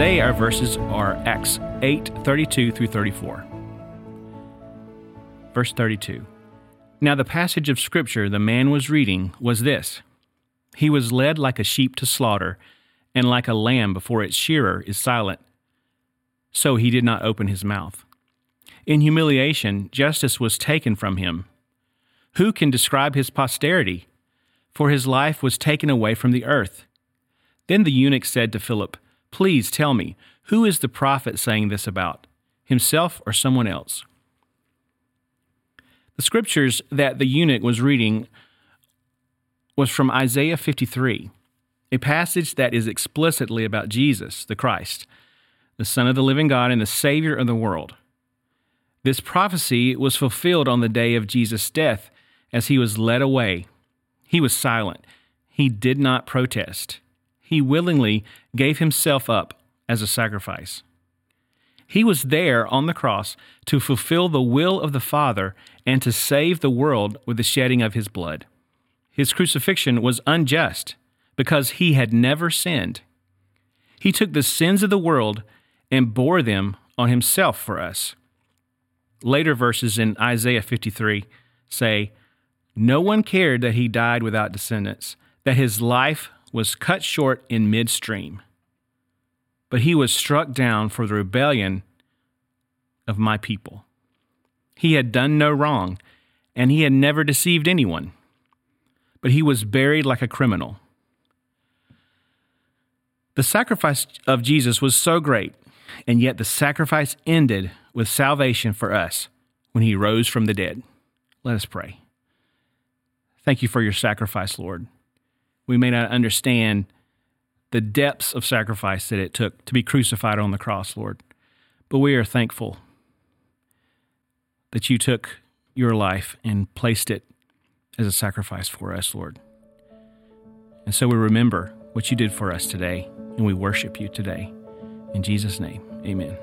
Today our verses are Acts 8 32 through 34. Verse 32. Now the passage of Scripture the man was reading was this He was led like a sheep to slaughter, and like a lamb before its shearer is silent. So he did not open his mouth. In humiliation, justice was taken from him. Who can describe his posterity? For his life was taken away from the earth. Then the eunuch said to Philip, Please tell me, who is the prophet saying this about, himself or someone else? The scriptures that the eunuch was reading was from Isaiah 53, a passage that is explicitly about Jesus, the Christ, the Son of the living God and the Savior of the world. This prophecy was fulfilled on the day of Jesus' death as he was led away. He was silent. He did not protest he willingly gave himself up as a sacrifice. He was there on the cross to fulfill the will of the Father and to save the world with the shedding of his blood. His crucifixion was unjust because he had never sinned. He took the sins of the world and bore them on himself for us. Later verses in Isaiah 53 say, No one cared that he died without descendants, that his life was cut short in midstream, but he was struck down for the rebellion of my people. He had done no wrong, and he had never deceived anyone, but he was buried like a criminal. The sacrifice of Jesus was so great, and yet the sacrifice ended with salvation for us when he rose from the dead. Let us pray. Thank you for your sacrifice, Lord we may not understand the depths of sacrifice that it took to be crucified on the cross, Lord. But we are thankful that you took your life and placed it as a sacrifice for us, Lord. And so we remember what you did for us today, and we worship you today. In Jesus' name, amen.